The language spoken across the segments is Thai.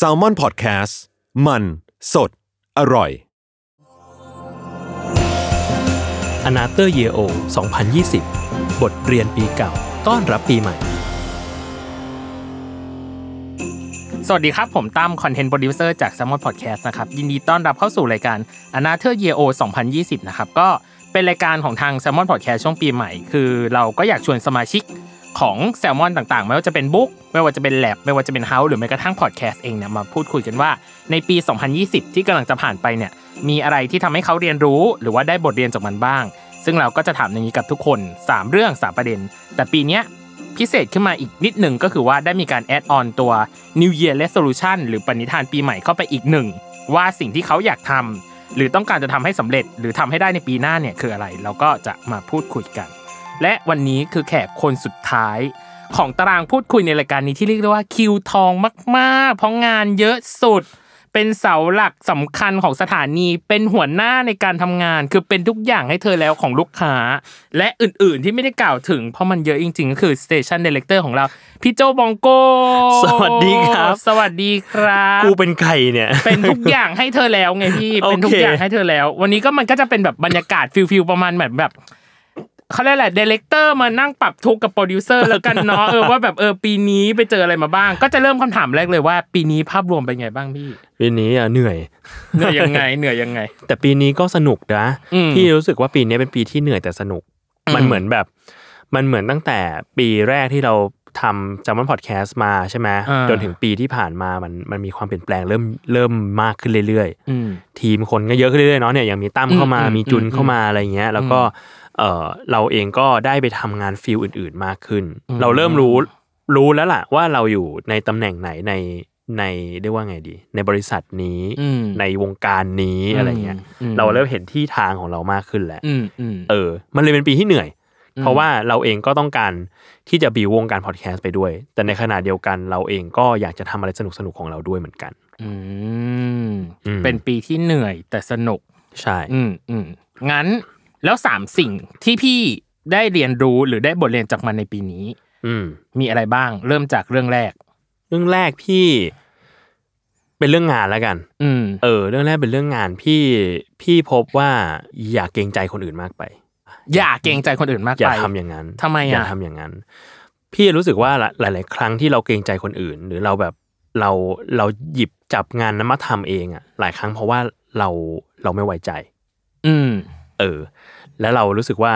Salmon Podcast มัน สด อร่อย Another Year Over 2020 บทเรียนปีเก่า ต้อนรับปีใหม่ สวัสดีครับ ผมตั้ม content producer จาก s ซ m มอนพอดแคสต์นะครับ ยินดีต้อนรับเข้าสู่รายการ a n a t h e r Year O 2020 นะครับ ก็เป็นรายการของทาง s ซ m มอนพอดแคสต์ช่วงปีใหม่ คือเราก็อยากชวนสมาชิก ของแซลมอนต่างๆ ไม่ว่าจะเป็นบุ๊กไม่ว่าจะเป็นแลบไม่ว่าจะเป็นเฮาหรือแม้กระทั่งพอดแคสต์เองเนี่ยมาพูดคุยกันว่าในปี 2020 ที่กำลังจะผ่านไปเนี่ยมีอะไรที่ทำให้เขาเรียนรู้ หรือว่าได้บทเรียนจากมันบ้าง ซึ่งเราก็จะถามอย่างนี้กับทุกคน 3 เรื่อง 3 ประเด็น แต่ปีนี้พิเศษขึ้นมาอีกนิดหนึ่งก็คือว่าได้มีการแอดออนตัว New Year Resolution หรือปณิธานปีใหม่เข้าไปอีกหนึ่งว่าสิ่งที่เขาอยากทำหรือต้องการจะทำให้สำเร็จ หรือทำให้ได้ในปีหน้าเนี่ยคืออะไร เราก็จะมาพูดคุยกัน และวันนี้คือแขกคนสุดท้าย ของตารางพูดคุยในรายการนี้ที่เรียกได้ว่าคิวทองมากๆ เพราะงานเยอะสุด เป็นเสาหลักสำคัญของสถานี เป็นหัวหน้าในการทำงาน คือเป็นทุกอย่างให้เธอแล้วของลูกค้า และอื่นๆที่ไม่ได้กล่าวถึง เพราะมันเยอะจริงๆ ก็คือ station director ของเรา พี่โจบองโก สวัสดีครับ สวัสดีครับกูเป็นใครเนี่ย เป็นทุกอย่างให้เธอแล้วไงพี่โอเคเป็นทุกอย่างให้เธอแล้ว วันนี้ก็มันก็จะเป็นแบบบรรยากาศ feel feel ประมาณแบบแบบ เขาเรียกอะไร director มานั่งปรับทุกข์กับโปรดิวเซอร์แล้วกันเนาะเออว่าแบบเออปีนี้ไปเจออะไรมาบ้าง ก็จะเริ่มคำถามแรกเลยว่า ปีนี้ภาพรวมเป็นไงบ้างพี่ปีนี้อะเหนื่อยเหนื่อยยังไงเหนื่อยยังไง แต่ปีนี้ก็สนุกนะอืมพี่รู้สึกว่าปีนี้เป็นปีที่เหนื่อยแต่สนุกอืมมันเหมือนแบบ มันเหมือนตั้งแต่ปีแรกที่เราทำ Salmon Podcast มาใช่ไหมอ่าจนถึงปีที่ผ่านมามันมันมีความเปลี่ยนแปลงเริ่มเริ่มมากขึ้นเรื่อยอืมๆทีมคนก็เยอะขึ้นเรื่อยๆเนาะเนี่ยอย่างมีตั้มเข้ามาอืมมีจุนอืมเข้ามาอะไรเงี้ย แล้วก็ เออเราเองก็ได้ไปทำงานฟิลอื่น ๆมากขึ้นอืมเราเริ่มรู้รู้แล้วล่ะว่าเราอยู่ในตำแหน่งไหนในในเรียกว่าไงดี ในบริษัทนี้อืมในวงการนี้อะไรเงี้ยอืมเราเริ่มเห็นที่ทางของเรามากขึ้นแล้วอืมอืมเออ มันเลยเป็นปีที่เหนื่อยอืมเพราะว่าเราเองก็ต้องการที่จะบีววงการพอดแคสต์ไปด้วย แต่ในขณะเดียวกันเราเองก็อยากจะทำอะไรสนุกสนุกๆของเราด้วยเหมือนกัน อืมอืมเป็นปีที่เหนื่อยแต่สนุกใช่ อืมอืมงั้น แล้วสามสิ่งที่พี่ได้เรียนรู้หรือได้บทเรียนจากมันในปีนี้ อืมมีอะไรบ้าง เริ่มจากเรื่องแรก เรื่องแรกพี่ เป็นเรื่องงานแล้วกัน อืม เออ เรื่องแรกเป็นเรื่องงานพี่พี่พบว่าอย่าเกรงใจคนอื่นมากไป อย่าเกรงใจคนอื่นมากอย่าไปทำอย่างนั้นทำไมอะอย่าทำอย่างนั้น พี่รู้สึกว่าหลาย ๆ ครั้งที่เราเกรงใจคนอื่น หรือเราแบบเราเราหยิบจับงานนั้นมาทำเองอะ หลายครั้งเพราะว่าเราเราไม่ไว้ใจ อืม เออ แล้วเรารู้สึกว่า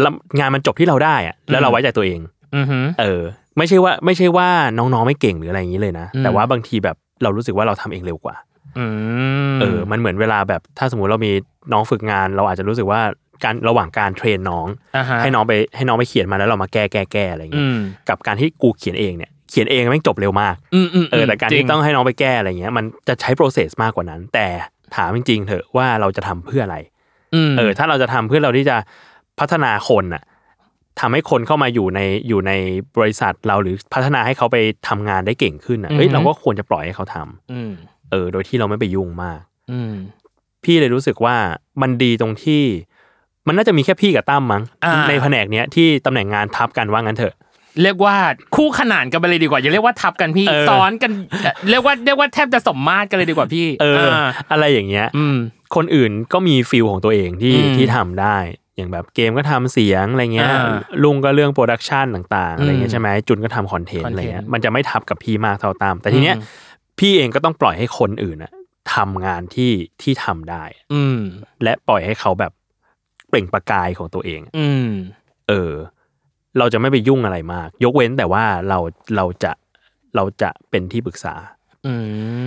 แล้วงานมันจบที่เราได้อะแล้วเราไว้ใจตัวเองอือหือเออ ไม่ใช่ว่าไม่ใช่ว่าน้องๆไม่เก่งหรืออะไรอย่างนี้เลยนะอืมแต่ว่าบางทีแบบเรารู้สึกว่าเราทำเองเร็วกว่าอืมเออ มันเหมือนเวลาแบบถ้าสมมุติเรามีน้องฝึกงาน เราอาจจะรู้สึกว่าการระหว่างการเทรนน้องอ่าฮะให้น้องไปให้น้องไปเขียนมาแล้วเรามาแก้แก้แก้อะไรอย่างอืเงี้ยมกับการที่กูเขียนเองเนี่ยเขียนเองแม่งจบเร็วมากอืมอืมเออแต่การจที่ต้องให้น้องไปแก้อะไรเงี้ยมันจะใช้ process มากกว่านั้น แต่ถามจริงๆเถอะว่าเราจะทำเพื่ออะไรม เออ ถ้าเราจะทำเพื่อเราที่จะพัฒนาคนน่ะทำให้คนเข้ามาอยู่ในอยู่ในบริษัทเราหรือพัฒนาให้เขาไปทำงานได้เก่งขึ้นอะเฮ้ยเราก็ควรจะปล่อยให้เขาทำอืมเออ โดยที่เราไม่ไปยุ่งมาก อืมพี่เลยรู้สึกว่ามันดีตรงที่ มันน่าจะมีแค่พี่กับตั้มมั้งอ่าในแผนกเนี้ยที่ตำแหน่งงานทับกันว่างั้นเถอะ เรียกว่าคู่ขนานกันไปเลยดีกว่าอย่าเรียกว่าทับกันพี่เออซ้อนกันเอ่อเรียกว่าเรียกว่าแทบจะสมมาตรกันเลยดีกว่าพี่ เออาอะไรอย่างเงี้ยอืมคนอื่นก็มี field ของตัวเองที่อืมที่ทำได้อย่างแบบเกมก็ทำเสียงอะไรเงี้ยอ่าลุงก็เรื่องโปรดักชันต่างๆอะไรเงี้อืยมใช่ไหมจุนก็ทำคอนเทนต์ content อะไรเงี้ยมันจะไม่ทับกับพี่มากเท่าตั้ม แต่ทีเนี้ยอืมพี่เองก็ต้องปล่อยให้คนอื่นอะทำงานที่ที่ทำได้ อืมและปล่อยให้เขาแบบเปล่งประกายของตัวเอง อืมเออ เราจะไม่ไปยุ่งอะไรมาก ยกเว้นแต่ว่าเราเราจะเราจะเป็นที่ปรึกษา อื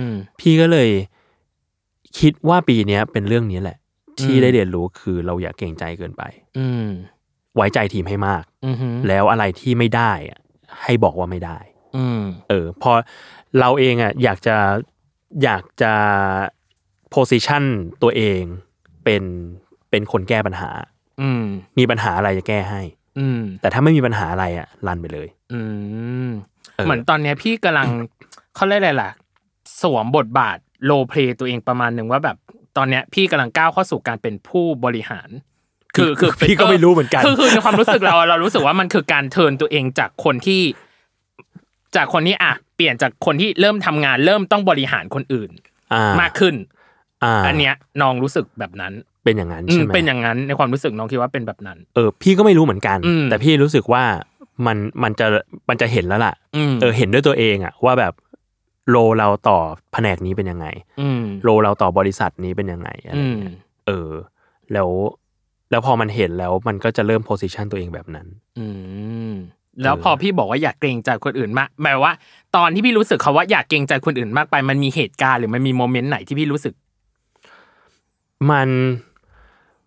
มพี่ก็เลยคิดว่าปีเนี้ยเป็นเรื่องนี้แหละ ที่อืมได้เรียนรู้คือเราอย่าเกรงใจเกินไป อืมไว้ใจทีมให้มากอืมแล้วอะไรที่ไม่ได้อะให้บอกว่าไม่ได้ อืมเออ พอเราเองอะ อยากจะอยากจะ position ตัวเองเป็นเป็นคนแก้ปัญหา อืมมีปัญหาอะไรจะแก้ให้ อืมแต่ถ้าไม่มีปัญหาอะไรอะรันไปเลย อืมเออเหมือนตอนเนี้ยพี่กำลังเขาเรียกอะไรล่ะ สวมบทบาทโลเพลตัวเองประมาณหนึ่งว่าแบบตอนเนี้ยพี่กำลังก้าวเข้าสู่การเป็นผู้บริหาร คือคือเป็นพี่ก็ไม่รู้เหมือนกันคือคือในความรู้สึกเราอะเรารู้สึกว่ามันคือการเทิร์นตัวเองจากคนที่ จากคนที่อะเปลี่ยนจากคนที่เริ่มทำงาน เริ่มต้องบริหารคนอื่นอ่ามมากขึ้นอ่าอันเนี้ยน้องรู้สึกแบบนั้น เป็นอย่างนั้นอืใช่มไหมเป็นอย่างนั้นในความรู้สึกน้องคิดว่าเป็นแบบนั้น เออ พี่ก็ไม่รู้เหมือนกันอืมแต่พี่รู้สึกว่ามันมันจะมันจะเห็นแล้วล่ะอืมเออเห็นด้วยตัวเองอะว่าแบบโลเราต่อแผนกนี้เป็นยังไงอืมโลเราต่อบริษัทนี้เป็นยังไงอะไรอืมเงี้ยเออ แล้วแล้วพอมันเห็นแล้วมันก็จะเริ่มโพสิชันตัวเองแบบนั้น อืมแล้วพอพี่บอกว่าอยากเกรงใจคนอื่นมากหมายว่า ตอนที่พี่รู้สึกเขาว่าอยากเกรงใจคนอื่นมากไป มันมีเหตุการณ์หรือมันมีโมเมนต์ไหนที่พี่รู้สึก มัน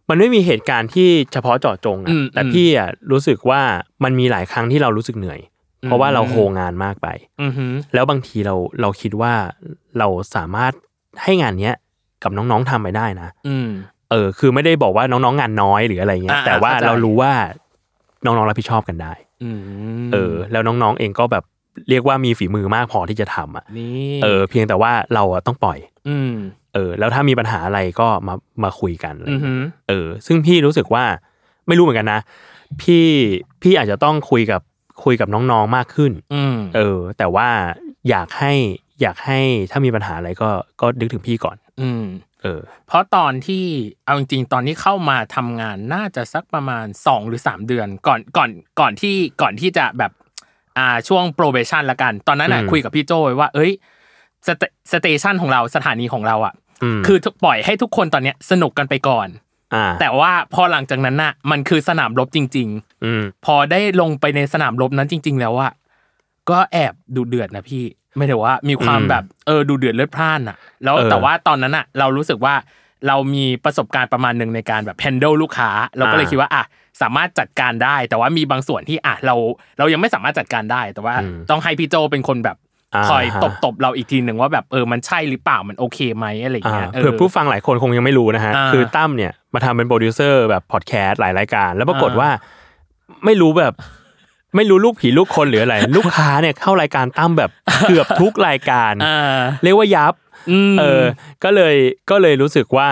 มันไม่มีเหตุการณ์ที่เฉพาะเจาะจงอือะมแต่อืมพี่อะรู้สึกว่ามันมีหลายครั้งที่เรารู้สึกเหนื่อยอืมเพราะว่าเราโฮงานมากไปอือหือแล้วบางทีเราเราคิดว่าเราสามารถให้งานเนี้ยกับน้องๆทำไปได้นะอืมเออ คือไม่ได้บอกว่าน้องๆงานน้อยหรืออะไรเงี้ยอ่าแต่ว่าเข้าใจเรารู้ว่าน้องๆรับผิดชอบกันได้อืมเออ แล้วน้องๆเองก็แบบเรียกว่ามีฝีมือมากพอที่จะทำอะนี่เออ เพียงแต่ว่าเราอะต้องปล่อย อืม เออ แล้วถ้ามีปัญหาอะไรก็มามาคุยกันอะไรอือเงี้ยหือเออ ซึ่งพี่รู้สึกว่าไม่รู้เหมือนกันนะ พี่พี่อาจจะต้องคุยกับคุยกับน้องๆมากขึ้นอืมเออ แต่ว่าอยากให้อยากให้ถ้ามีปัญหาอะไรก็ก็นึกถึงพี่ก่อน อืม เออ เพราะตอนที่เอาจริงๆตอนที่เข้ามาทำงานน่าจะสักประมาณสองหรือสามเดือน ก่อนก่อนก่อนที่ก่อนที่จะแบบ อ่าช่วง probation ละกัน ตอนนั้นน่ะอืมคุยกับพี่โจไว้ว่า เอ้ย สเตสเตชันของเราสถานีของเราอะมคือปล่อยให้ทุกคนตอนเนี้ยสนุกกันไปก่อนอ่าแต่ว่าพอหลังจากนั้นน่ะ มันคือสนามรบจริงอืมๆพอได้ลงไปในสนามรบนั้นจริง ๆ แล้วอะก็แอบดูเดือดนะพี่ ไม่ได้ว่ามีความอืมแบบเออดูเดือดเลือดพล่านอะแล้วเออแต่ว่าตอนนั้นอะเรารู้สึกว่าเรามีประสบการณ์ประมาณหนึ่งในการแบบ handle ลูกค้า เราก็เลยอ่าคิดว่าอะสามารถจัดการได้ แต่ว่ามีบางส่วนที่อะเรา เรายังไม่สามารถจัดการได้ แต่ว่าอืมต้องให้พี่โจเป็นคนแบบอ่า คอยฮะตบตบๆเราอีกทีหนึ่งว่าแบบเออมันใช่หรือเปล่ามันโอเคไหมอะไรอย่างอ่าเงี้ยเผื่อผู้ฟังหลายคนคงยังไม่รู้นะฮะอ่าคือตั้มเนี่ยมาทำเป็นโปรดิวเซอร์แบบพอดแคสต์หลายรายการ แล้วปรากฏอ่าว่าไม่รู้แบบไม่รู้ลูกผีลูกคนหรืออะไร ลูกค้าเนี่ยเข้ารายการตั้มแบบเกือบทุกรายการอ่าเรียกว่ายับมเออ ก็เลยก็เลยรู้สึกว่า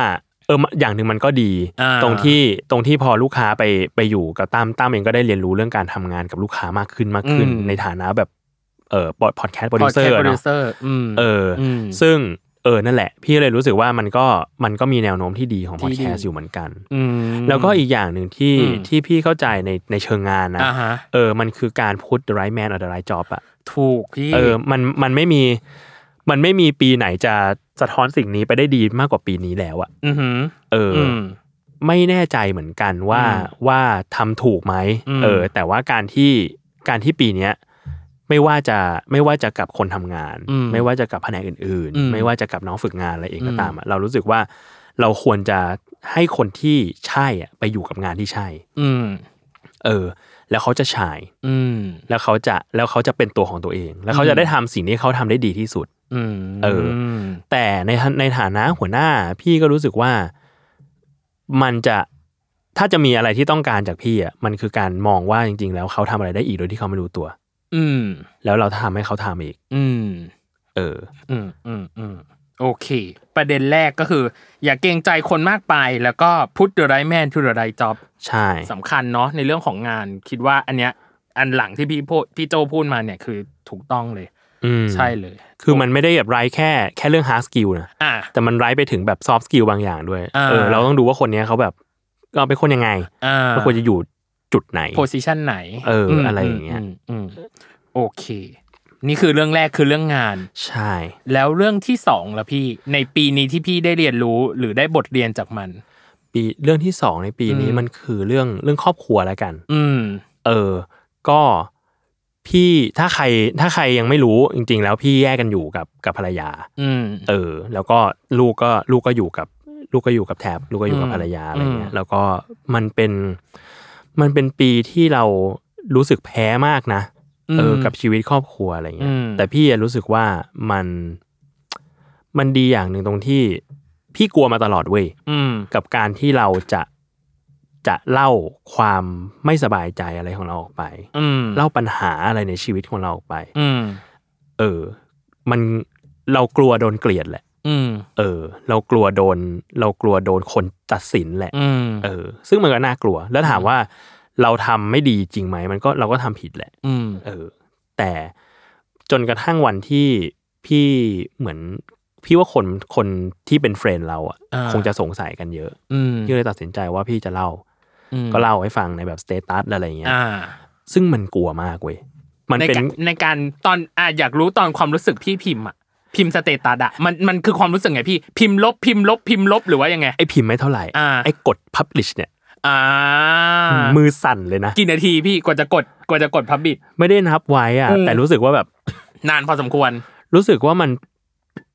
เอออย่างหนึ่งมันก็ดีอ่าตรงที่ตรงที่พอลูกค้าไปไปอยู่กับตั้มตั้มเองก็ได้เรียนรู้เรื่องการทำงานกับลูกค้ามากขึ้นมากขึ้น ในฐานะแบบ เออพอดแคสต์โปรดิวเซอร์โปรดิวเนาะเซอร์อืมเอออมซึ่งเออนั่นแหละ พี่เลยรู้สึกว่ามันก็มันก็มีแนวโน้มที่ดีของพอดแคสต์ที่ดีอยู่เหมือนกันอืมแล้วก็อีกอย่างหนึ่งที่อืมที่พี่เข้าใจในในเชิงงานนะอ่าฮะเออมันคือการ put the right man on the right job อะถูกพี่เออมันมันไม่มีมันไม่มีปีไหนจะสะท้อนสิ่งนี้ไปได้ดีมากกว่าปีนี้แล้วอะอือหือเออออืมไม่แน่ใจเหมือนกันว่าอืมว่าทำถูกไหมอืมเออ แต่ว่าการที่การที่ปีเนี้ย ไม่ว่าจะไม่ว่าจะกับคนทำงานอืมไม่ว่าจะกับแผนกอื่นอืมๆไม่ว่าจะกับน้องฝึกงานอะไรเองก็อืมตามอะเรารู้สึกว่าเราควรจะให้คนที่ใช่อะไปอยู่กับงานที่ใช่ อืมเออ แล้วเขาจะชาย อืมแล้วเขาจะแล้วเขาจะเป็นตัวของตัวเอง แล้วเขาอืจะมได้ทำสิ่งที่เขาทำได้ดีที่สุด อืมเออ แต่ในฐาในฐานะหัวหน้า พี่ก็รู้สึกว่ามันจะถ้าจะมีอะไรที่ต้องการจากพี่อะมันคือการมองว่าจริง ๆ แล้วเขาทำอะไรได้อีกโดยที่เขาไม่รู้ตัว อืม แล้วเราทำให้เขาทำอีก อืม เออ อืมอืมอืมโอเค ประเด็นแรกก็คือ อย่าเกรงใจคนมากไป แล้วก็ put the right man to the right job ใช่สำคัญเนาะในเรื่องของงานคิดว่าอันเนี้ยอันหลังที่พี่พูดพี่โจพูดมาเนี่ยคือถูกต้องเลยอืมใช่เลย คือมันไม่ได้แบบไร้แค่แค่เรื่อง hard skill นะอะแต่มันไร้ไปถึงแบบ soft skill บางอย่างด้วยอ่าเออ เราต้องดูว่าคนเนี้ยเขาแบบเราเป็นคนยังไงอ่าเขาควรจะอยู่ จุดไหน position ไหน เอออมอะไรอย่างเงี้ยมอืมโอเค นี่คือเรื่องแรกคือเรื่องงาน ใช่ แล้วเรื่องที่สองล่ะพี่ ในปีนี้ที่พี่ได้เรียนรู้หรือได้บทเรียนจากมัน ปีเรื่องที่สองในปีนี้อืมมันคือเรื่องเรื่องครอบครัวแล้วกัน อืม เออ ก็พี่ถ้าใครถ้าใครยังไม่รู้จริง ๆ แล้วพี่แยกกันอยู่กับกับภรรยา อืม เออ แล้วก็ลูกก็ลูกก็อยู่กับ ลูกก็อยู่กับแท็บลูกก็อยู่กับอืมภรรยาอะไรเงี้อืยมแล้วก็มันเป็น มันเป็นปีที่เรารู้สึกแพ้มากนะเออกับชีวิตครอบครัวอะไรเงี้ยอืมแต่พี่อะรู้สึกว่ามันมันดีอย่างหนึ่งตรงที่พี่กลัวมาตลอดเว้ยอืมกับการที่เราจะจะเล่าความไม่สบายใจอะไรของเราออกไปอืมเล่าปัญหาอะไรในชีวิตของเราออกไปอืมเออ มันเรากลัวโดนเกลียดแหละอืม เออ เรากลัวโดน เรากลัวโดนคนตัดสินแหละอืมเออ ซึ่งมันก็น่ากลัว แล้วถามว่าเราทำไม่ดีจริงไหมมันก็เราก็ทำผิดแหละอืมเออ แต่จนกระทั่งวันที่พี่เหมือนพี่ว่าคนคนที่เป็น friend เราอะอ่าคงจะสงสัยกันเยอะอืมพี่เลยตัดสินใจว่าพี่จะเล่าอืมก็เล่าให้ฟังในแบบสเตตัสอะไรเงี้ยอ่าซึ่งมันกลัวมากเว้ยมันในเป็นการในการตอนอะอยากรู้ตอนความรู้สึกพี่พิมพ์อะ พิมพ์สเตตัสอะมันมันคือความรู้สึกไงพี่พิมพ์ลบพิมพ์ลบพิมพ์ลบหรือว่ายังไงไอ้พิมพ์ไม่เท่าไหร่อ่าไอ้กด publish เนี่ยอ่ามือสั่นเลยนะกี่นาทีพี่กว่าจะกดกว่าจะกดพับบิดไม่ได้นับไว้อะอืมแต่รู้สึกว่าแบบ นานพอสมควร รู้สึกว่ามัน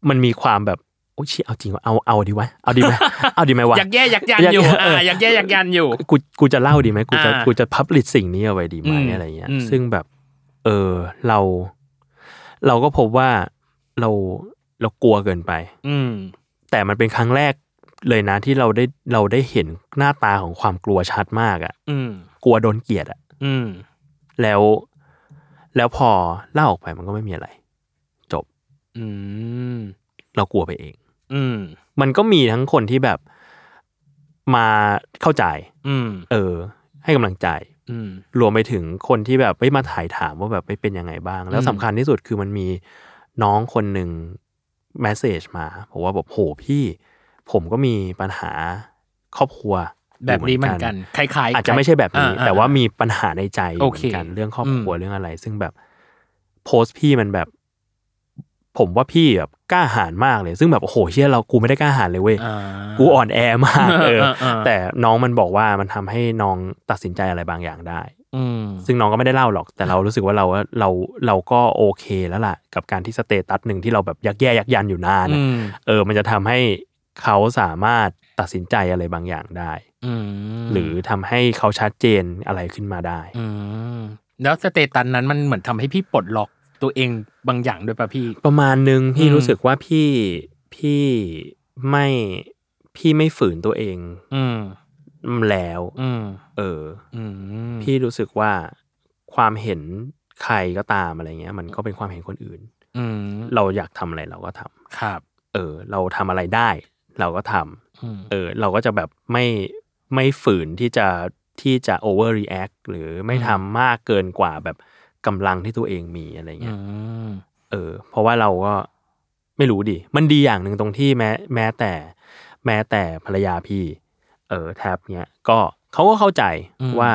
มันมีความแบบโอ้ยเชี่ยเอาจริงวะเอาเอาดีวะเอาดีไหมเอาดีไหมวะอยากแย่อยากยันอยู่อยากแย่เอออ่อ่าอยากแย่อยากยันอยู่กูกูจะเล่าดีไหมกูจะอ่ากูจะ publish สิ่งนี้เอาไว้ดีไหมอืมอะไรเงี้ยอืมซึ่งแบบ เออเรา เราก็พบว่า เราเรากลัวเกินไป อืม แต่มันเป็นครั้งแรกเลยนะที่เราได้เราได้เห็นหน้าตาของความกลัวชัดมากอะ่ะ อืม กลัวโดนเกลียดอะ่ะ อืม แล้ว แล้วพอเล่าออกไปมันก็ไม่มีอะไร จบ อืม เรากลัวไปเอง อืม มันก็มีทั้งคนที่แบบมาเข้าใจ อืม เออ ให้กำลังใจ อืม รวมไปถึงคนที่แบบไปมาถ่ายถามว่าแบบไปเป็นยังไงบ้าง แล้วอืมสำคัญที่สุดคือมันมี น้องคนหนึ่งแมสเซจมาบอกว่าแบบโหพี่ผมก็มีปัญหาครอบครัวแบบนี้เหมือนกันคล้ายๆอาจจะไม่ใช่แบบนี้อ่แต่ว่ามีปัญหาในใจอยู่โอเหเคมือนกันเรื่องครอบครัวอืมเรื่องอะไร ซึ่งแบบโพสต์พี่มันแบบ ผมว่าพี่แบบกล้าหาญมากเลย ซึ่งแบบโอ้โหเชื่อเรากูไม่ได้กล้าหาญเลยเว้ยอ่ากูอ่อนแอมากเออเออเออแต่น้องมันบอกว่ามันทำให้น้องตัดสินใจอะไรบางอย่างได้อืม ซึ่งน้องก็ไม่ได้เล่าหรอก แต่เรารู้สึกว่าเราว่าเราเราก็โอเคแล้วล่ะ กับการที่สเตตัสหนึ่งที่เราแบบยักแย่ยักยันอยู่นานอือะมเออ มันจะทำให้เขาสามารถตัดสินใจอะไรบางอย่างได้อืมหรือทำให้เขาชัดเจนอะไรขึ้นมาได้อืมแล้วสเตตัสนั้นมันเหมือนทำให้พี่ปลดล็อกตัวเองบางอย่างด้วยป่ะพี่ ประมาณนึงพี่อืมรู้สึกว่าพี่พี่ไม่พี่ไม่ฝืนตัวเอง อืม แล้วอืมเอออืมพี่รู้สึกว่าความเห็นใครก็ตามอะไรเงี้ย มันก็เป็นความเห็นคนอื่นอืมเราอยากทำอะไรเราก็ทำครับ เออ เราทำอะไรได้ เราก็ทำอืมเออ เราก็จะแบบไม่ไม่ฝืนที่จะที่จะ overreact หรือไม่ทำมากเกินกว่าแบบกำลังที่ตัวเองมีอะไรอืเงี้ยมเออ เพราะว่าเราก็ไม่รู้ดิ มันดีอย่างหนึ่งตรงที่แม้ แม้แต่ แม้แต่ภรรยาพี่ เออแท็บเนี้ยก็เขาก็เข้าใจว่า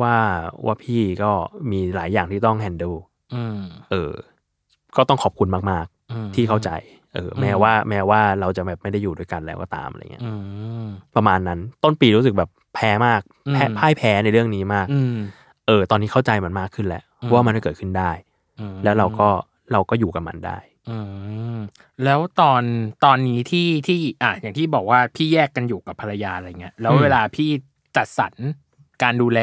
ว่าว่าพี่ก็มีหลายอย่างที่ต้อง handle อืมเออ ก็ต้องขอบคุณมากอืมๆที่เข้าใจ เออ แม้อืมว่า แม้ว่าเราจะแบบไม่ได้อยู่ด้วยกันแล้วก็ตามอะไรเงี้ยอืมประมาณนั้น ต้นปีรู้สึกแบบแพ้มาก แพ้อืมพ่ายแพ้ในเรื่องนี้มากอืมเออ ตอนนี้เข้าใจมันมากขึ้นแล้วอืมว่ามันเกิดขึ้นได้อืมแล้วเราก็เราก็อยู่กับมันได้ อืม แล้วตอน ตอนนี้ที่ ที่ อะอย่างที่บอกว่าพี่แยกกันอยู่กับภรรยา อะไรเงี้ย แล้วอืม เวลาพี่จัดสรรการดูแล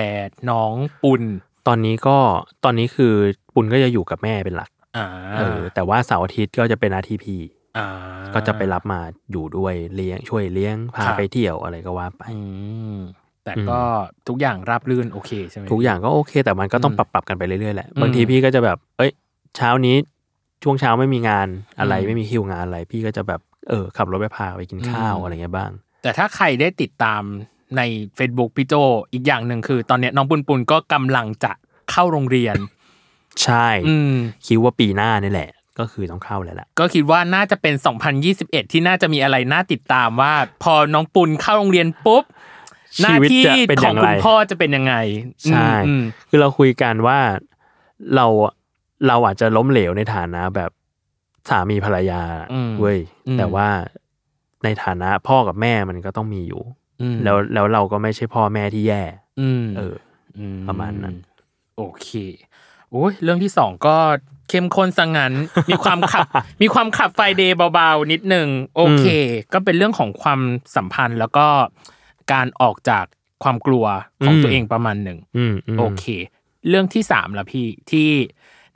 น้องปุณตอนนี้ก็ตอนนี้คือปุณก็จะอยู่กับแม่เป็นหลักอ่า เออแต่ว่าเสาร์อาทิตย์ก็จะเป็นหน้าที่พี่อ่า ก็จะไปรับมาอยู่ด้วยเลี้ยงช่วยเลี้ยงพาครับ ไปเที่ยวอะไรก็ว่าไป อืม แต่ก็ทุกอย่างราบรื่นโอเคใช่ไหม ทุกอย่างก็โอเค แต่มันก็ต้องอืมปรับปรับกันไปเรื่อยๆแหละอืมบางทีพี่ก็จะแบบ เอ้ย เช้านี้ ช่วงเช้าไม่มีงานอะไรอืมไม่มีคิวงานอะไร พี่ก็จะแบบเออขับรถไปพาไปกินข้าวอืมอะไรเงี้ยบ้าง แต่ถ้าใครได้ติดตามใน Facebook พี่โจอีกอย่างหนึ่งคือ ตอนเนี้ยน้องปุนปุนก็กำลังจะเข้าโรงเรียน ใช่อืมคิดว่าปีหน้านี่แหละ ก็คือต้องเข้าแล้วแหละก็คิดว่าน่าจะเป็น 2021 ที่น่าจะมีอะไรน่าติดตามว่า พอน้องปุนเข้าโรงเรียนปุ๊บหน้าชีวิตที่จะเป็นขอองย่างไรคุณพ่อจะเป็นยังไง ใช่อืมคือเราคุยกันว่าเรา เราอาจจะล้มเหลวในฐานะแบบสามีภรรยาอืมเว้ยอืมแต่ว่าในฐานะพ่อกับแม่มันก็ต้องมีอยู่อืมแล้วแล้วเราก็ไม่ใช่พ่อแม่ที่แย่อืมเออประมาณนั้น โอเคโอ้ยเรื่องที่สองก็เข้มข้นสังงันมีความขับ มีความขับไฟเดย์เบาๆนิดนึงโอเค ก็เป็นเรื่องของความสัมพันธ์แล้วก็การออกจากความกลัวของอืมตัวเองประมาณหนึ่งอืมมโอเค เรื่องที่สามละพี่ที่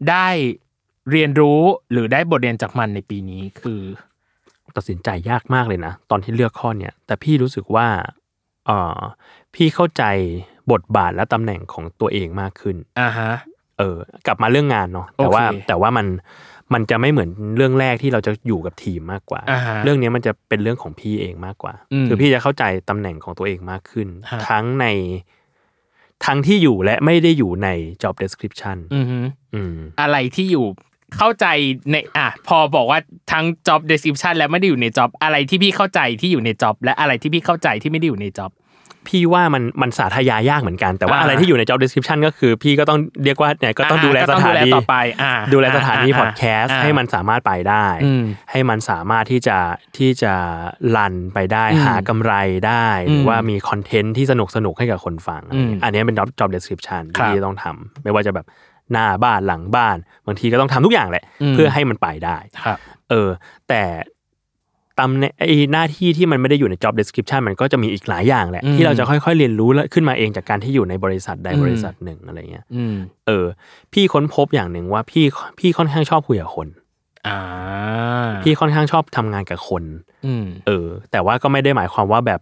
ได้เรียนรู้หรือได้บทเรียนจากมันในปีนี้คือตัดสินใจยากมากเลยนะ ตอนที่เลือกข้อเนี้ยแต่พี่รู้สึกว่าเออพี่เข้าใจบทบาทและตำแหน่งของตัวเองมากขึ้นอ่าฮะเออกลับมาเรื่องงานเนาะแต่ว่าโอเคแต่ว่ามันมันจะไม่เหมือนเรื่องแรกที่เราจะอยู่กับทีมมากกว่าอ่าฮะเรื่องนี้มันจะเป็นเรื่องของพี่เองมากกว่าอืมคือพี่จะเข้าใจตำแหน่งของตัวเองมากขึ้นฮะทั้งใน ทั้งที่อยู่และไม่ได้อยู่ใน job description อือฮึอืมอะไรที่อยู่เข้าใจในอะพอบอกว่าทั้ง job description และไม่ได้อยู่ใน job อะไรที่พี่เข้าใจที่อยู่ใน job และอะไรที่พี่เข้าใจที่ไม่ได้อยู่ใน job พี่ว่ามันมันสาธยายากเหมือนกัน แต่ว่าอ่าอะไรที่อยู่ใน job description ก็คือ พี่ก็ต้องเรียกว่าเนี่ยก็ต้องดูแลอ่าสก็ต้องถาดูแลนีต่อไปอ่าดูแลสถานีอ่าพอดแคสต์อ่าให้มันสามารถไปได้อืมให้มันสามารถที่จะที่จะรันไปได้อืมหากำไรได้หรืออมว่ามีคอนเทนต์ที่สนุกสนุกให้กับคนฟังอะไรเงี้ยอืมอันนี้เป็น job job description ครัที่บต้องทำไม่ว่าจะแบบหน้าบ้านหลังบ้าน บางทีก็ต้องทำทุกอย่างแหละอืมเพื่อให้มันไปได้ครับเออ แต่ ตำแหน่งไอ้หน้าที่ที่มันไม่ได้อยู่ใน job description มันก็จะมีอีกหลายอย่างแหละอืมที่เราจะค่อยๆเรียนรู้และขึ้นมาเองจากการที่อยู่ในบริษัทใดอืมบริษัทหนึ่งอะไรเงี้ยอืมเออ พี่ค้นพบอย่างหนึ่งว่าพี่พี่ค่อนข้างชอบคุยกับคนอ่าพี่ค่อนข้างชอบทำงานกับคนอืมเออ แต่ว่าก็ไม่ได้หมายความว่าแบบ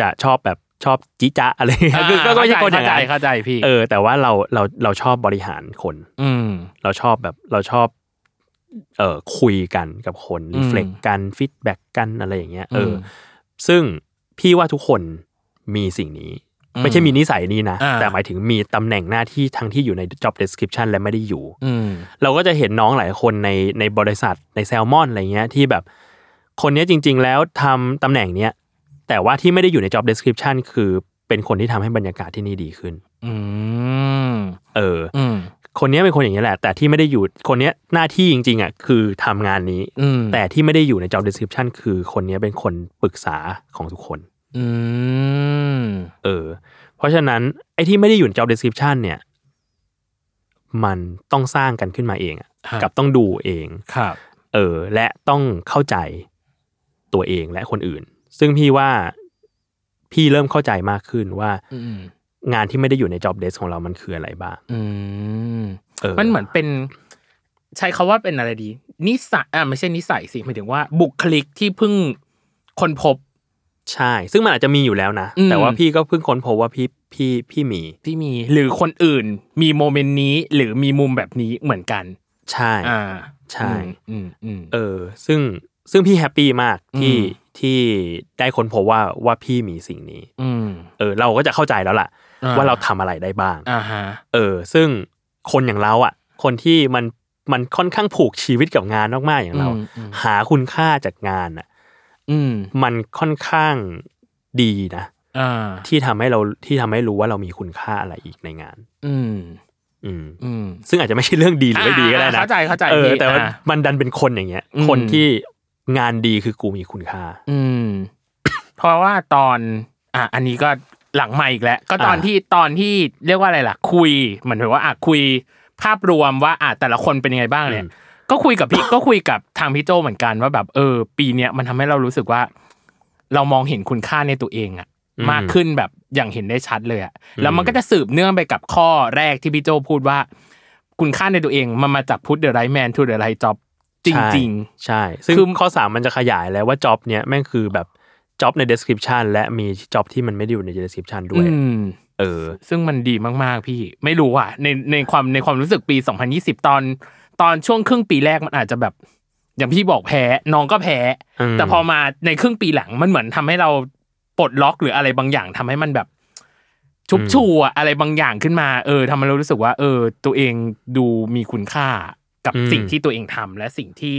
จะชอบแบบชอบจิจะอะไรเงี้ยคือก็ก็ไม่ใช่คนอย่างนั้นเข้าใจเข้าใจพี่ เออ แต่ว่าเราเราเราชอบบริหารคน อืมเราชอบแบบเราชอบ เอ่อคุยกันกับคนอืม reflect กัน feedback กันอะไรอย่างเงี้ยเอออมซึ่งพี่ว่าทุกคนมีสิ่งนี้อืมไม่ใช่มีนิสัยนี้นะอ่าแต่หมายถึงมีตำแหน่งหน้าที่ทั้งที่อยู่ใน job description และไม่ได้อยู่อืมเราก็จะเห็นน้องหลายคนในในบริษัทในแซลมอนอะไรเงี้ยที่แบบ คนเนี้ยจริง ๆ แล้วทำตำแหน่งเนี้ยแต่ว่าที่ไม่ได้อยู่ใน job description คือเป็นคนที่ทำให้บรรยากาศที่นี่ดีขึ้นอืมเอออืม คนเนี้ยเป็นคนอย่างนี้ยแหละ แต่ที่ไม่ได้อยู่คนเนี้ยหน้าที่จริงๆอะคือทำงานนี้อืมแต่ที่ไม่ได้อยู่ใน job description คือคนเนี้ยเป็นคนปรึกษาของทุกคนอืมเออ เพราะฉะนั้นไอ้ที่ไม่ได้อยู่ใน job description เนี่ย มันต้องสร้างกันขึ้นมาเองอะครับกับต้องดูเองครับ เออ และต้องเข้าใจตัวเองและคนอื่น ซึ่งพี่ว่าพี่เริ่มเข้าใจมากขึ้นว่าอืม งานที่ไม่ได้อยู่ใน job desk ของเรามันคืออะไรบ้างอืมเออมันเหมือนเป็น ใช้คาว่าเป็นอะไรดี นิสัยอ่าไม่ใช่นิสัยสิหมายถึงว่า บุคลิกที่เพิ่งคนพบ ใช่ ซึ่งมันอาจจะมีอยู่แล้วนะอืมแต่ว่าพี่ก็เพิ่งค้นพบว่าพี่พี่พี่มีที่มี หรือคนอื่น มี moment นี้ หรือมีมุมแบบนี้เหมือนกัน ใช่อ่าใช่อืมอืมเออ ซึ่งซึ่งพี่ happy มากที่อืมที่ได้ค้นพบว่าว่าพี่มีสิ่งนี้ อืมเออ เราก็จะเข้าใจแล้วล่ะอ่า ว่าเราทำอะไรได้บ้างอ่าฮะเออ ซึ่งคนอย่างเราอะ คนที่มันมันค่อนข้างผูกชีวิตกับงานมากๆอย่างเราอืมอืมหาคุณค่าจากงานอะอืมมันค่อนข้างดีนะอ่าที่ทำให้เราที่ทำให้รู้ว่าเรามีคุณค่าอะไรอีกในงาน อืม อืม อืม ซึ่งอาจจะไม่ใช่เรื่องดีหรือไม่ดีก็ได้นะเข้าใจเข้าใจเออพี่แต่ว่าอ่ามันดันเป็นคนอย่างเงี้ยอืมคนที่งานดีคือกูมีคุณค่า อืม เพราะว่าตอน อะอันนี้ก็ หลังใหม่อีกแล้ว ก็ตอนอ่าที่ตอนที่เรียกว่าอะไรล่ะ คุยเหมือนถือว่าอะคุยภาพรวมว่าอะแต่ละคนเป็นยังไงบ้างเนี่ยก็คุยกับพี่ก็คุยกับทางพี่โจเหมือนกันว่าแบบเออ ปีเนี้ยมันทำให้เรารู้สึกว่า เรามองเห็นคุณค่าในตัวเองอะอืมมากขึ้นแบบอย่างเห็นได้ชัดเลยอะอืมแล้วมันก็จะสืบเนื่องไปกับข้อแรกที่พี่โจพูดว่า คุณค่าในตัวเองมันมาจาก put the right man to the right job จริงใช่ ซึ่งคือข้อสามมันจะขยายแล้วว่า job เนี้ยแม่งคือแบบ จ็อบใน description และมีจ็อบที่มันไม่ได้อยู่ใน description ๆด้วยอืมเออ ซึ่งมันดีมากๆพี่ ไม่รู้อะ ในในความในความรู้สึกปี 2020 ตอน ตอนช่วงครึ่งปีแรกมันอาจจะแบบ อย่างพี่บอกแพ้น้องก็แพ้อืมแต่พอมาในครึ่งปีหลังมันเหมือนทำให้เราปลดล็อกหรืออะไรบางอย่างทำให้มันแบบชุบชูอะอะไรบางอย่างขึ้นมาเออทำให้เรารู้สึกว่า เออ ตัวเองดูมีคุณค่ากับอืมสิ่งที่ตัวเองทำและสิ่งที่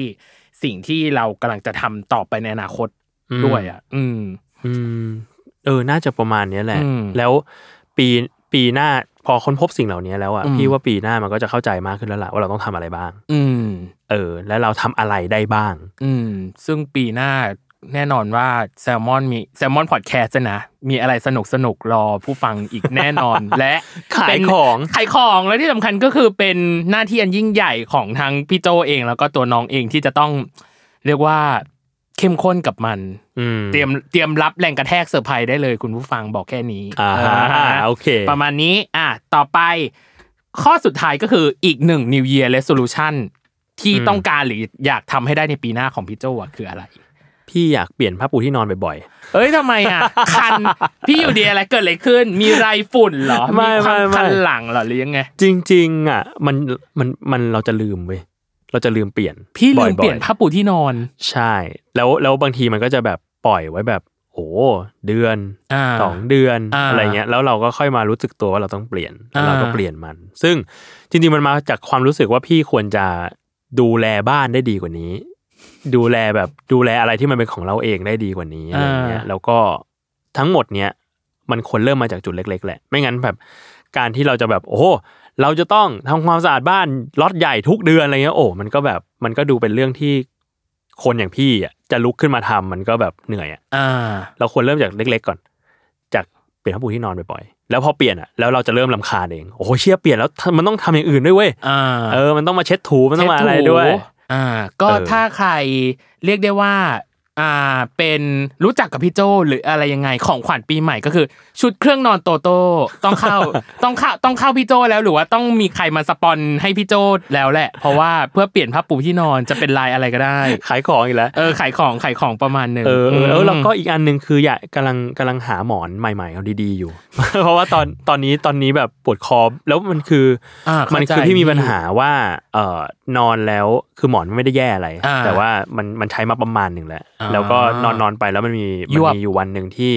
สิ่งที่เรากำลังจะทำต่อไปในอนาคตอืม ด้วยอะ อืม อืม เออ น่าจะประมาณเนี้ยแหละอืมแล้วปีปีหน้าพอค้นพบสิ่งเหล่านี้แล้วอะอืมพี่ว่าปีหน้ามันก็จะเข้าใจมากขึ้นแล้วล่ะว่าเราต้องทำอะไรบ้าง อืม เออ และเราทำอะไรได้บ้าง อืม ซึ่งปีหน้าแน่นอนว่าแซลมอนมีแซลมอนพอดแคสต์นะ มีอะไรสนุกสนุกๆรอผู้ฟังอีกแน่นอน และขายเป็นของขายของแล้วที่สำคัญก็คือเป็นหน้าที่อันยิ่งใหญ่ของทั้งพี่โจเอง แล้วก็ตัวน้องเองที่จะต้องเรียกว่า เข้มข้นกับมันอืมเตรียมเตรียมรับแรงกระแทกเซอร์ไพรส์ได้เลยคุณผู้ฟังบอกแค่นี้อ่าฮะอ่าโอเค ประมาณนี้อะต่อไป ข้อสุดท้ายก็คืออีกหนึ่ง New Year Resolution ที่อืมต้องการหรืออยากทำให้ได้ในปีหน้าของพี่โจอะคืออะไร พี่อยากเปลี่ยนผ้าปูที่นอนบ่อยเอ้ยทำไมอะ คัน พี่อยู่ดีอะไรเกิดอะไรขึ้น มีไรฝุ่นเหรอไม่มีความไม่ไม่คันหลังเหรอหรือยังไงๆจริง ๆ อะ มันมันมันเราจะลืมเว้ย เราจะลืมเปลี่ยนพี่ลืมบ่อๆเปลี่ยนผ้าปูที่นอน ใช่ แล้วแล้วบางทีมันก็จะแบบปล่อยไว้แบบโอ้เดือนอ่าสองเดือนอ่าอะไรเงี้ยแล้วเราก็ค่อยมารู้สึกตัวว่าเราต้องเปลี่ยนแล้วเราก็อ่าเปลี่ยนมัน ซึ่งจริงๆมันมาจากความรู้สึกว่าพี่ควรจะดูแลบ้านได้ดีกว่านี้ ดูแลแบบดูแลอะไรที่มันเป็นของเราเองได้ดีกว่านี้อะไรเงี้ยอ่าแล้วก็ทั้งหมดเนี้ยมันควรเริ่มมาจากจุดเล็ก ๆ แหละ ไม่งั้นแบบการที่เราจะแบบโอ้โห เราจะต้องทำความสะอาดบ้านล็อตใหญ่ทุกเดือนอะไรเงี้ยโอ้มันก็แบบมันก็ดูเป็นเรื่องที่คนอย่างพี่อะจะลุกขึ้นมาทำมันก็แบบเหนื่อยอะอ่าเราควรเริ่มจากเล็ก ๆ ก่อน จากเปลี่ยนผ้าปูที่นอนบ่อยๆแล้วพอเปลี่ยนอะแล้วเราจะเริ่มลำคาญเองโอ้โหเชี่ยเปลี่ยนแล้วมันต้องทำอย่างอื่นด้วยเว้ยอ่าเออมันต้องมาเช็ดถูมันต้องมาอะไรด้วยเช็ถูอ่าก็เออถ้าใครเรียกได้ว่า อ่าเป็นรู้จักกับพี่โจหรืออะไรยังไงของขวัญปีใหม่ก็คือ ชุดเครื่องนอนโตโต้ต้องเข้าต้องเข้าต้องเข้าพี่โจแล้วหรือว่าต้องมีใครมาสปอนให้พี่โจแล้วแหละ เพราะว่าเพื่อเปลี่ยนผ้าปูที่นอนจะเป็นลายอะไรก็ได้ ขายของอีกแล้วเออขายของขายของประมาณหนึ่งเออเออแล้วมเราก็อีกอันหนึ่งคืออยากกำลังกำลังหาหมอนใหม่ๆเอาดีๆอยู่ เพราะว่าตอนตอนนี้ตอนนี้แบบปวดคอแล้วมันคืออ่ามันเข้าใจคือพี่มีปัญหาว่าเอ่อนอนแล้วคือหมอนมันไม่ได้แย่อะไรอ่าแต่ว่ามันมันใช้มาประมาณหนึ่งแล้วอ่าแล้วก็นอนนอนไปแล้วมันมียวมันบมีอยู่วันหนึ่งที่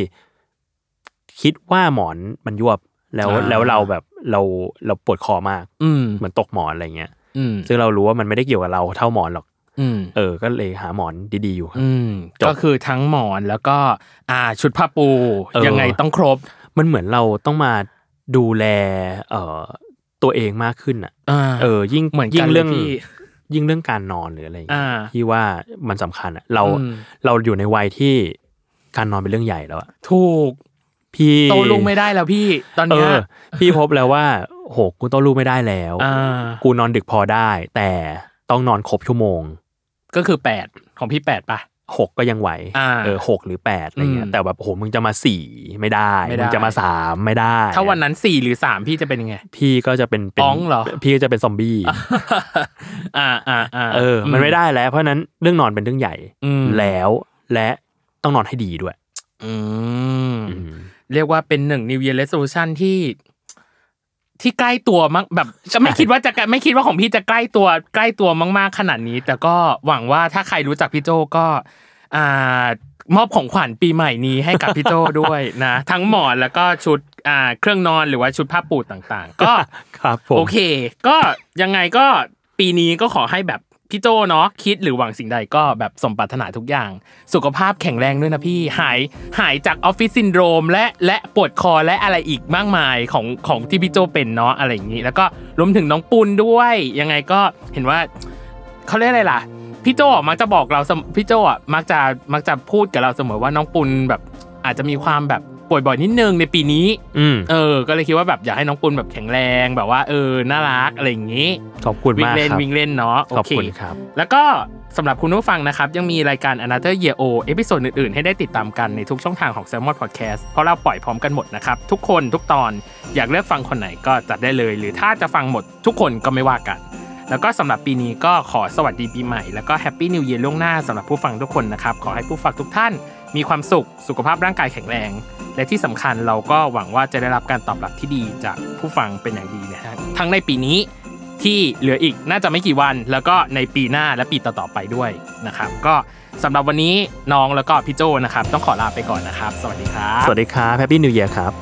คิดว่าหมอนมันยวบแล้วอ่าแล้วเราแบบเราเราปวดคอมาก อืมเหมือนตกหมอนอะไรเงี้ยอืมซึ่งเรารู้ว่ามันไม่ได้เกี่ยวกับเราเท่าหมอนหรอกอืมเออ ก็เลยหาหมอนดีๆอยู่ครับอืมจบก็คือทั้งหมอนแล้วก็ อ่า ชุดผ้าปูเออยังไงต้องครบ มันเหมือนเราต้องมาดูแล เอ่อตัวเองมากขึ้นอะอ่าเออ ยิ่งเหมือนกันยิ่งเรื่องเล ยพี่ยิ่งเรื่องการนอนหรืออะไรอย่างเงี้ยอ่าที่ว่ามันสำคัญอะเราอืมเราอยู่ในวัยที่การนอนเป็นเรื่องใหญ่แล้วอะถูก พี่โตลุกไม่ได้แล้วพี่ตอนเอเนี้ยอพี่พบแล้วว่าโหกูโตลูกไม่ได้แล้วอ่ากูนอนดึกพอได้ แต่ต้องนอนครบชั่วโมง ก็คือแปดของพี่แปดปะ หกก็ยังไหวอ่าเออหกหรือแปดอะไรเงี้อืยมแต่แบบโหมึงจะมาสี่ไม่ได้ไม่ได้มึงจะมาสามไม่ได้ ถ้าวันนั้นสี่หรือสามพี่จะเป็นยังไง พี่ก็จะเป็นเป็นอ๋องเหรอพี่ก็จะเป็นซอมบี้อ่าอ่าอ่าเออ มันไม่ได้แล้ว เพราะฉะนั้นเรื่องนอนเป็นเรื่องใหญ่อืมแล้วและต้องนอนให้ดีด้วยอืมอืมเรียกว่าเป็นหนึ่ง New Year Resolution ที่ ที่ใกล้ตัวมากแบบก็ไม่คิดว่าจะไม่คิดว่าของพี่จะใกล้ตัวใกล้ตัวมากๆขนาดนี้ แต่ก็หวังว่าถ้าใครรู้จักพี่โจก็อ่ามอบของขวัญปีใหม่นี้ให้กับพี่โจด้วยนะทั้งหมอนแล้วก็ชุดอ่าเครื่องนอนหรือว่าชุดผ้าปูต่างๆ ก็ครับผมโอเค ก็ยังไงก็ปีนี้ก็ขอให้แบบ พี่โจเนาะคิดหรือหวังสิ่งใดก็แบบสมปรารถนาทุกอย่าง สุขภาพแข็งแรงด้วยนะพี่หายหายจากออฟฟิศซินโดรมและและปวดคอและอะไรอีกมากมายของของที่พี่โจเป็นเนาะอะไรอย่างนี้ แล้วก็รวมถึงน้องปุณด้วย ยังไงก็เห็นว่าเขาเรียกอะไรล่ะ พี่โจมักจะบอกเราพี่โจอะมักจะมักจะพูดกับเราเสมอว่าน้องปุณแบบอาจจะมีความแบบ ป่วยบ่อยนิดนึงในปีนี้อืมเออ ก็เลยคิดว่าแบบอยากให้น้องปุณแบบแข็งแรงแบบว่าเออน่ารักอะไรอย่างนี้ขอบคุณวิ่งมากเล่นครับวิ่งเล่นเนาะโอขอบเคคุณครับ แล้วก็สำหรับคุณผู้ฟังนะครับ ยังมีรายการ Another Year Old episode อื่นๆ ให้ได้ติดตามกันในทุกช่องทางของ Salmon Podcast เพราะเราปล่อยพร้อมกันหมดนะครับ ทุกคนทุกตอนอยากเลือกฟังคนไหนก็จัดได้เลย หรือถ้าจะฟังหมดทุกคนก็ไม่ว่ากัน แล้วก็สำหรับปีนี้ก็ขอสวัสดีปีใหม่ แล้วก็ Happy New Year ล่วงหน้าสำหรับผู้ฟังทุกคนนะครับขอให้ผู้ฟังทุกท่าน มีความสุขสุขภาพร่างกายแข็งแรง และที่สำคัญเราก็หวังว่าจะได้รับการตอบรับที่ดีจากผู้ฟังเป็นอย่างดีนะฮะทั้งในปีนี้ที่เหลืออีกน่าจะไม่กี่วัน แล้วก็ในปีหน้าและปีต่อๆไปด้วยนะครับ ก็สำหรับวันนี้น้องแล้วก็พี่โจนะครับ ต้องขอลาไปก่อนนะครับ สวัสดีครับ สวัสดีครับ Happy New Year ครับ